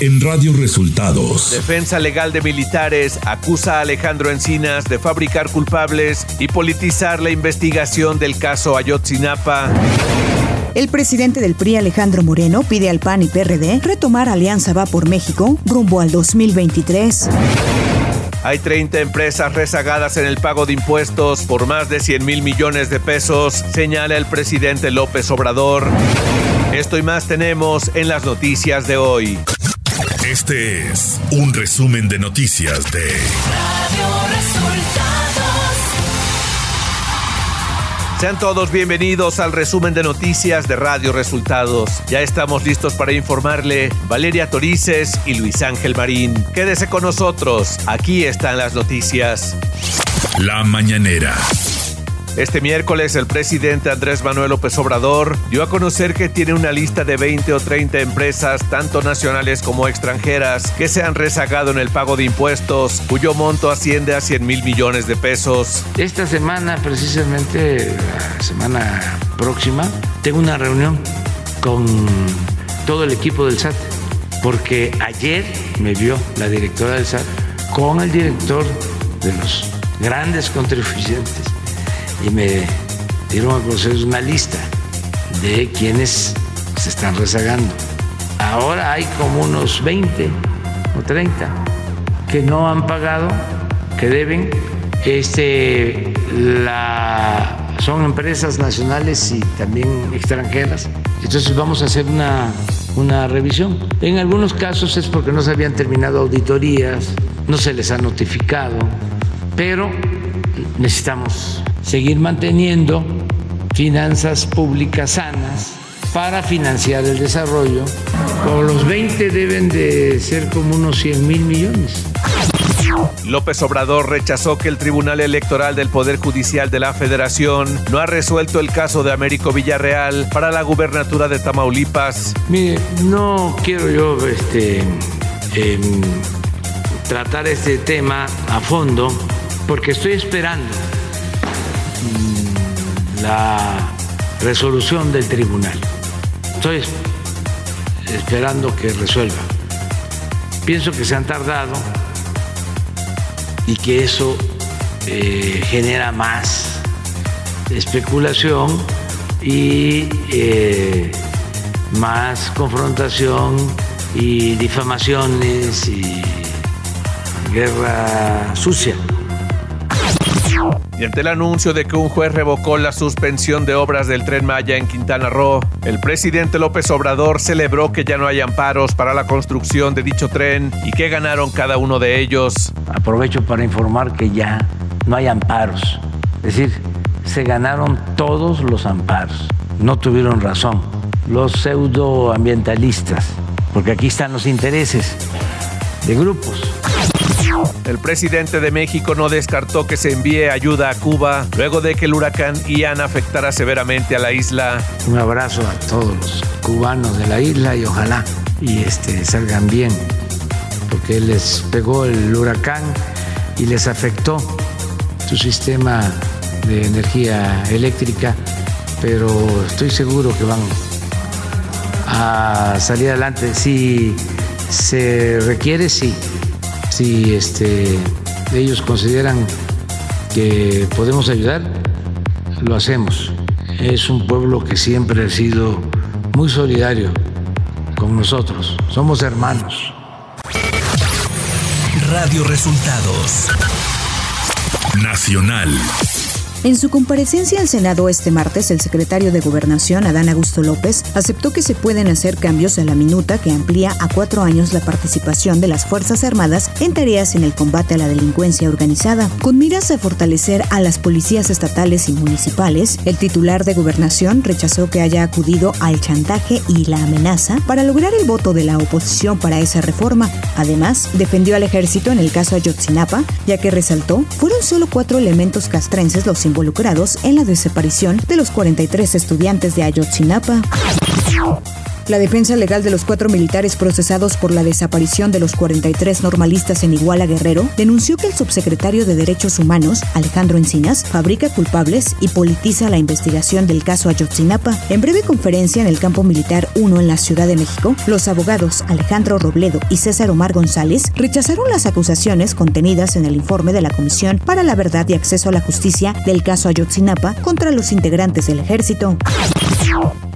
en Radio Resultados. Defensa legal de militares acusa a Alejandro Encinas de fabricar culpables y politizar la investigación del caso Ayotzinapa. El presidente del PRI, Alejandro Moreno, pide al PAN y PRD retomar Alianza Va por México rumbo al 2023. Hay 30 empresas rezagadas en el pago de impuestos por más de 100 mil millones de pesos, señala el presidente López Obrador. Esto y más tenemos en las noticias de hoy. Este es un resumen de noticias de Radio Resultados. Sean todos bienvenidos al resumen de noticias de Radio Resultados. Ya estamos listos para informarle Valeria Torices y Luis Ángel Marín. Quédese con nosotros, aquí están las noticias. La mañanera. Este miércoles el presidente Andrés Manuel López Obrador dio a conocer que tiene una lista de 20 o 30 empresas, tanto nacionales como extranjeras, que se han rezagado en el pago de impuestos, cuyo monto asciende a 100 mil millones de pesos. Esta semana, precisamente la semana próxima, tengo una reunión con todo el equipo del SAT, porque ayer me vio la directora del SAT con el director de los grandes contribuyentes y me dieron a conocer una lista de quienes se están rezagando. Ahora hay como unos 20 o 30 que no han pagado, que deben. Este, la, son empresas nacionales y también extranjeras. Entonces vamos a hacer una, una revisión. En algunos casos es porque no se habían terminado auditorías, no se les ha notificado, pero necesitamos seguir manteniendo finanzas públicas sanas para financiar el desarrollo. Con los 20 deben de ser como unos 100 mil millones. López Obrador rechazó que el Tribunal Electoral del Poder Judicial de la Federación no ha resuelto el caso de Américo Villarreal para la gubernatura de Tamaulipas. Mire, no quiero yo este, em, tratar este tema a fondo porque estoy esperando la resolución del tribunal. Estoy esperando que resuelva. Pienso que se han tardado y que eso eh, genera más especulación y eh, más confrontación y difamaciones y guerra sucia. Y ante el anuncio de que un juez revocó la suspensión de obras del tren Maya en Quintana Roo, el presidente López Obrador celebró que ya no hay amparos para la construcción de dicho tren y que ganaron cada uno de ellos. Aprovecho para informar que ya no hay amparos. Es decir, se ganaron todos los amparos. No tuvieron razón los pseudoambientalistas, porque aquí están los intereses de grupos el presidente de México no descartó que se envíe ayuda a Cuba luego de que el huracán Ian afectara severamente a la isla. Un abrazo a todos los cubanos de la isla y ojalá y este, salgan bien, porque les pegó el huracán y les afectó su sistema de energía eléctrica, pero estoy seguro que van a salir adelante. Si se requiere, sí si este, ellos consideran que podemos ayudar, lo hacemos. Es un pueblo que siempre ha sido muy solidario con nosotros. Somos hermanos. Radio Resultados Nacional. En su comparecencia al Senado este martes, el secretario de Gobernación, Adán Augusto López, aceptó que se pueden hacer cambios a la minuta que amplía a cuatro años la participación de las Fuerzas Armadas en tareas en el combate a la delincuencia organizada. Con miras a fortalecer a las policías estatales y municipales, el titular de Gobernación rechazó que haya acudido al chantaje y la amenaza para lograr el voto de la oposición para esa reforma. Además, defendió al ejército en el caso Ayotzinapa, ya que resaltó, fueron solo cuatro elementos castrenses los involucrados en la desaparición de los 43 estudiantes de Ayotzinapa. La defensa legal de los cuatro militares procesados por la desaparición de los 43 normalistas en Iguala Guerrero denunció que el subsecretario de Derechos Humanos, Alejandro Encinas, fabrica culpables y politiza la investigación del caso Ayotzinapa. En breve conferencia en el campo militar 1 en la Ciudad de México, los abogados Alejandro Robledo y César Omar González rechazaron las acusaciones contenidas en el informe de la Comisión para la Verdad y Acceso a la Justicia del caso Ayotzinapa contra los integrantes del ejército.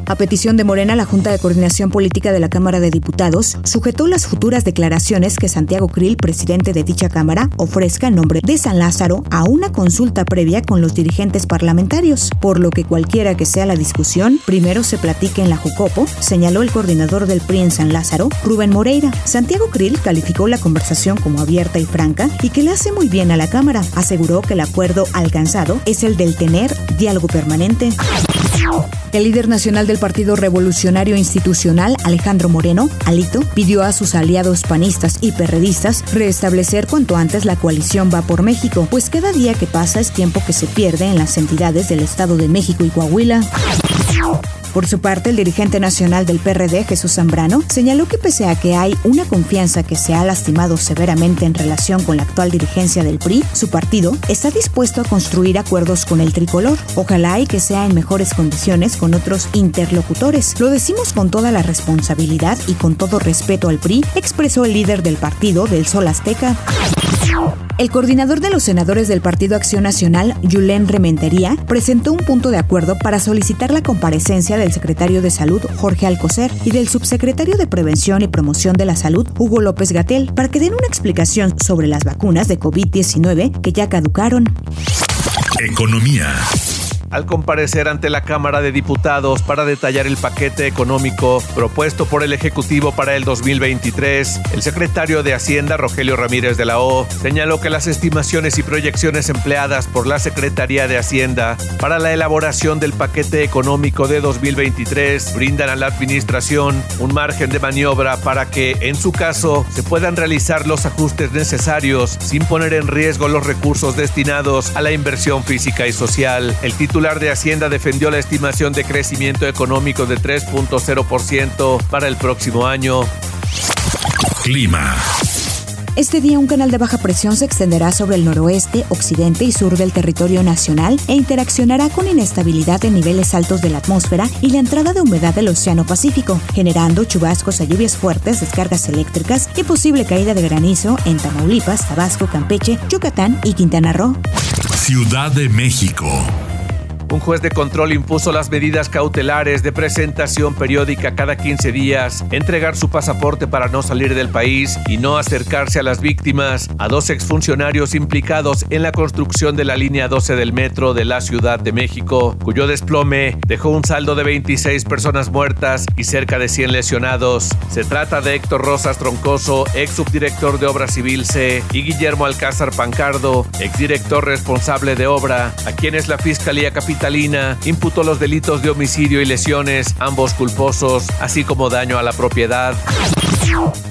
A petición de Morena, la Junta de Coordinación Política de la Cámara de Diputados sujetó las futuras declaraciones que Santiago Krill, presidente de dicha Cámara, ofrezca en nombre de San Lázaro a una consulta previa con los dirigentes parlamentarios, por lo que cualquiera que sea la discusión, primero se platique en la Jucopo, señaló el coordinador del PRI en San Lázaro, Rubén Moreira. Santiago Krill calificó la conversación como abierta y franca y que le hace muy bien a la Cámara. Aseguró que el acuerdo alcanzado es el del tener diálogo permanente. El líder nacional del Partido Revolucionario Institucional, Alejandro Moreno, Alito, pidió a sus aliados panistas y perredistas restablecer cuanto antes la coalición Va por México, pues cada día que pasa es tiempo que se pierde en las entidades del Estado de México y Coahuila. Por su parte, el dirigente nacional del PRD, Jesús Zambrano, señaló que pese a que hay una confianza que se ha lastimado severamente en relación con la actual dirigencia del PRI, su partido está dispuesto a construir acuerdos con el tricolor. Ojalá y que sea en mejores condiciones con otros interlocutores. Lo decimos con toda la responsabilidad y con todo respeto al PRI, expresó el líder del partido del Sol Azteca. El coordinador de los senadores del Partido Acción Nacional, Yulén Rementería, presentó un punto de acuerdo para solicitar la comparecencia del secretario de Salud, Jorge Alcocer, y del subsecretario de Prevención y Promoción de la Salud, Hugo López Gatel, para que den una explicación sobre las vacunas de COVID-19 que ya caducaron. Economía al comparecer ante la Cámara de Diputados para detallar el paquete económico propuesto por el Ejecutivo para el 2023, el secretario de Hacienda, Rogelio Ramírez de la O, señaló que las estimaciones y proyecciones empleadas por la Secretaría de Hacienda para la elaboración del paquete económico de 2023 brindan a la Administración un margen de maniobra para que, en su caso, se puedan realizar los ajustes necesarios sin poner en riesgo los recursos destinados a la inversión física y social. El título de Hacienda defendió la estimación de crecimiento económico de 3.0% para el próximo año. Clima. Este día un canal de baja presión se extenderá sobre el noroeste, occidente y sur del territorio nacional e interaccionará con inestabilidad en niveles altos de la atmósfera y la entrada de humedad del Océano Pacífico, generando chubascos a lluvias fuertes, descargas eléctricas y posible caída de granizo en Tamaulipas, Tabasco, Campeche, Yucatán y Quintana Roo. Ciudad de México. Un juez de control impuso las medidas cautelares de presentación periódica cada 15 días, entregar su pasaporte para no salir del país y no acercarse a las víctimas a dos exfuncionarios implicados en la construcción de la línea 12 del metro de la Ciudad de México, cuyo desplome dejó un saldo de 26 personas muertas y cerca de 100 lesionados. Se trata de Héctor Rosas Troncoso, ex subdirector de Obra Civil C, y Guillermo Alcázar Pancardo, exdirector responsable de obra, a quienes la Fiscalía Capital Imputó los delitos de homicidio y lesiones, ambos culposos, así como daño a la propiedad.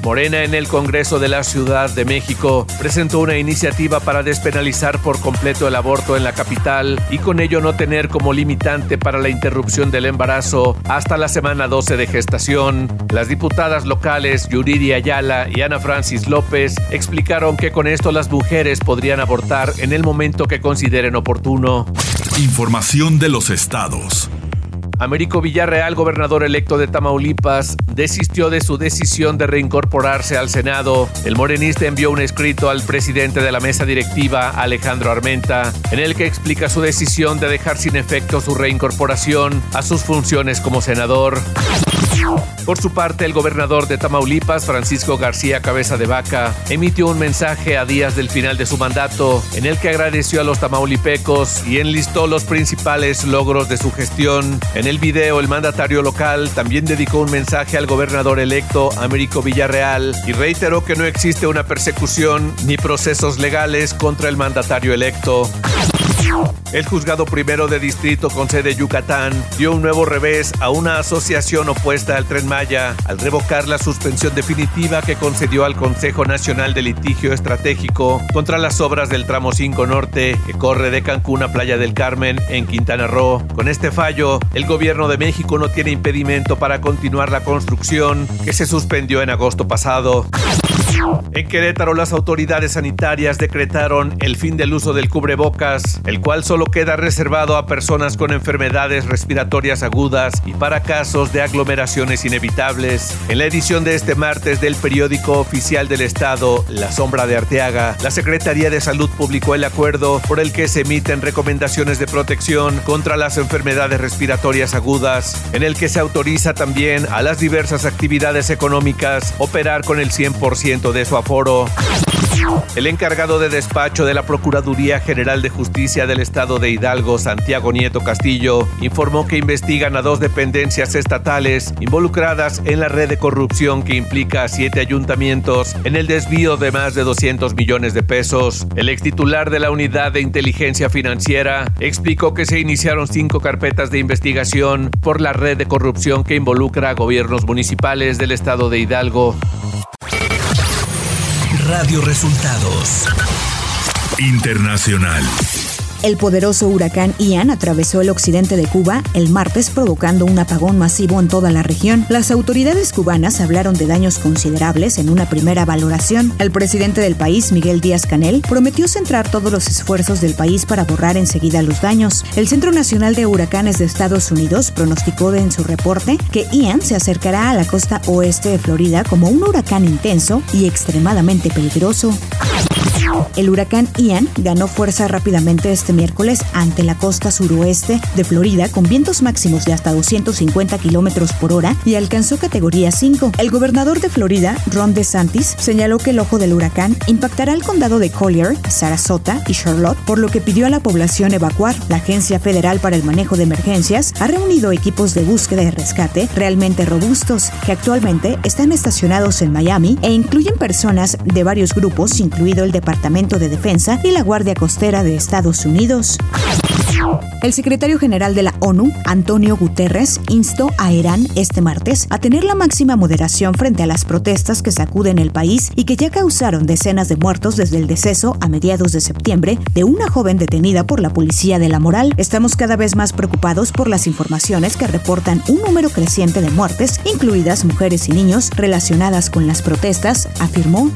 Morena en el Congreso de la Ciudad de México presentó una iniciativa para despenalizar por completo el aborto en la capital y con ello no tener como limitante para la interrupción del embarazo hasta la semana 12 de gestación. Las diputadas locales Yuridia Ayala y Ana Francis López explicaron que con esto las mujeres podrían abortar en el momento que consideren oportuno. Información de los estados. Américo Villarreal, gobernador electo de Tamaulipas, desistió de su decisión de reincorporarse al Senado. El morenista envió un escrito al presidente de la mesa directiva, Alejandro Armenta, en el que explica su decisión de dejar sin efecto su reincorporación a sus funciones como senador. Por su parte, el gobernador de Tamaulipas, Francisco García Cabeza de Vaca, emitió un mensaje a días del final de su mandato en el que agradeció a los tamaulipecos y enlistó los principales logros de su gestión. En el video, el mandatario local también dedicó un mensaje al gobernador electo, Américo Villarreal, y reiteró que no existe una persecución ni procesos legales contra el mandatario electo. El juzgado primero de distrito con sede Yucatán dio un nuevo revés a una asociación opuesta al tren Maya al revocar la suspensión definitiva que concedió al Consejo Nacional de Litigio Estratégico contra las obras del tramo 5 Norte que corre de Cancún a Playa del Carmen en Quintana Roo. Con este fallo, el gobierno de México no tiene impedimento para continuar la construcción que se suspendió en agosto pasado. En Querétaro, las autoridades sanitarias decretaron el fin del uso del cubrebocas, el cual solo queda reservado a personas con enfermedades respiratorias agudas y para casos de aglomeraciones inevitables. En la edición de este martes del periódico oficial del Estado, La Sombra de Arteaga, la Secretaría de Salud publicó el acuerdo por el que se emiten recomendaciones de protección contra las enfermedades respiratorias agudas, en el que se autoriza también a las diversas actividades económicas operar con el 100% de su aforo. El encargado de despacho de la Procuraduría General de Justicia del Estado de Hidalgo, Santiago Nieto Castillo, informó que investigan a dos dependencias estatales involucradas en la red de corrupción que implica a siete ayuntamientos en el desvío de más de 200 millones de pesos. El ex titular de la Unidad de Inteligencia Financiera explicó que se iniciaron cinco carpetas de investigación por la red de corrupción que involucra a gobiernos municipales del Estado de Hidalgo. Radio Resultados. Internacional. El poderoso huracán Ian atravesó el occidente de Cuba el martes provocando un apagón masivo en toda la región. Las autoridades cubanas hablaron de daños considerables en una primera valoración. El presidente del país, Miguel Díaz Canel, prometió centrar todos los esfuerzos del país para borrar enseguida los daños. El Centro Nacional de Huracanes de Estados Unidos pronosticó en su reporte que Ian se acercará a la costa oeste de Florida como un huracán intenso y extremadamente peligroso. El huracán Ian ganó fuerza rápidamente este miércoles ante la costa suroeste de Florida con vientos máximos de hasta 250 kilómetros por hora y alcanzó categoría 5. El gobernador de Florida, Ron DeSantis, señaló que el ojo del huracán impactará el condado de Collier, Sarasota y Charlotte, por lo que pidió a la población evacuar. La Agencia Federal para el Manejo de Emergencias ha reunido equipos de búsqueda y rescate realmente robustos que actualmente están estacionados en Miami e incluyen personas de varios grupos, incluido el Departamento de Defensa y la Guardia Costera de Estados Unidos. El secretario general de la ONU, Antonio Guterres, instó a Irán este martes a tener la máxima moderación frente a las protestas que sacuden el país y que ya causaron decenas de muertos desde el deceso a mediados de septiembre de una joven detenida por la policía de la moral. Estamos cada vez más preocupados por las informaciones que reportan un número creciente de muertes, incluidas mujeres y niños, relacionadas con las protestas, afirmó.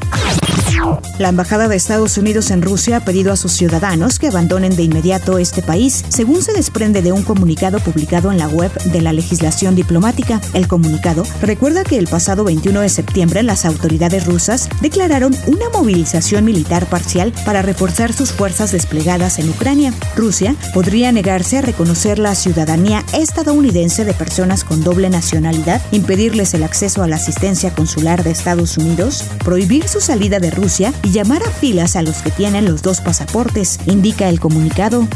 La Embajada de Estados Unidos en Rusia ha pedido a sus ciudadanos que abandonen de inmediato este país, según se desprende de un comunicado publicado en la web de la legislación diplomática. El comunicado recuerda que el pasado 21 de septiembre las autoridades rusas declararon una movilización militar parcial para reforzar sus fuerzas desplegadas en Ucrania. Rusia podría negarse a reconocer la ciudadanía estadounidense de personas con doble nacionalidad, impedirles el acceso a la asistencia consular de Estados Unidos, prohibir su salida de Rusia y llamar a filas a los que tienen los dos pasaportes, indica el comunicado.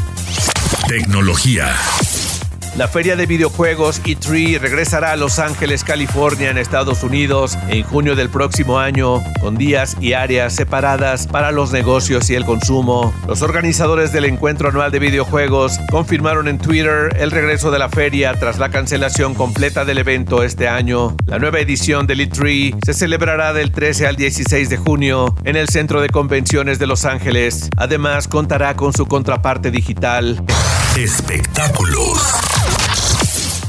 Tecnología. La feria de videojuegos E3 regresará a Los Ángeles, California, en Estados Unidos, en junio del próximo año, con días y áreas separadas para los negocios y el consumo. Los organizadores del encuentro anual de videojuegos confirmaron en Twitter el regreso de la feria tras la cancelación completa del evento este año. La nueva edición del E3 se celebrará del 13 al 16 de junio en el Centro de Convenciones de Los Ángeles. Además, contará con su contraparte digital. Espectáculos.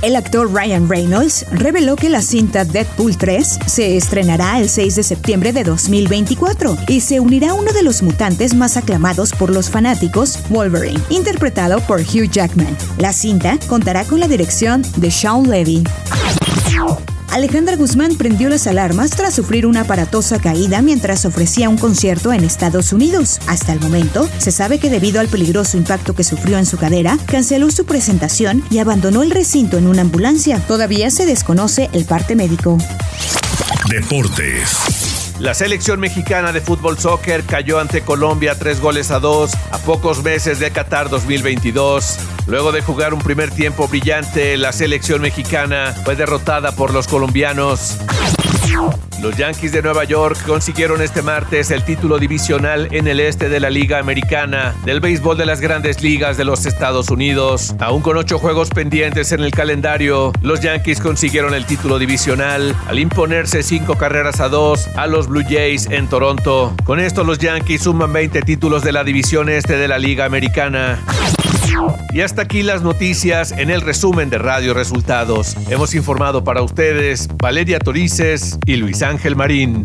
El actor Ryan Reynolds reveló que la cinta Deadpool 3 se estrenará el 6 de septiembre de 2024 y se unirá a uno de los mutantes más aclamados por los fanáticos, Wolverine, interpretado por Hugh Jackman. La cinta contará con la dirección de Sean Levy. Alejandra Guzmán prendió las alarmas tras sufrir una aparatosa caída mientras ofrecía un concierto en Estados Unidos. Hasta el momento, se sabe que debido al peligroso impacto que sufrió en su cadera, canceló su presentación y abandonó el recinto en una ambulancia. Todavía se desconoce el parte médico. Deportes. La selección mexicana de fútbol soccer cayó ante Colombia tres goles a dos a pocos meses de Qatar 2022. Luego de jugar un primer tiempo brillante, la selección mexicana fue derrotada por los colombianos. Los Yankees de Nueva York consiguieron este martes el título divisional en el este de la Liga Americana del béisbol de las grandes ligas de los Estados Unidos. Aún con ocho juegos pendientes en el calendario, los Yankees consiguieron el título divisional al imponerse cinco carreras a dos a los Blue Jays en Toronto. Con esto los Yankees suman 20 títulos de la división este de la Liga Americana. Y hasta aquí las noticias en el resumen de Radio Resultados. Hemos informado para ustedes Valeria Torices y Luis Ángel Marín.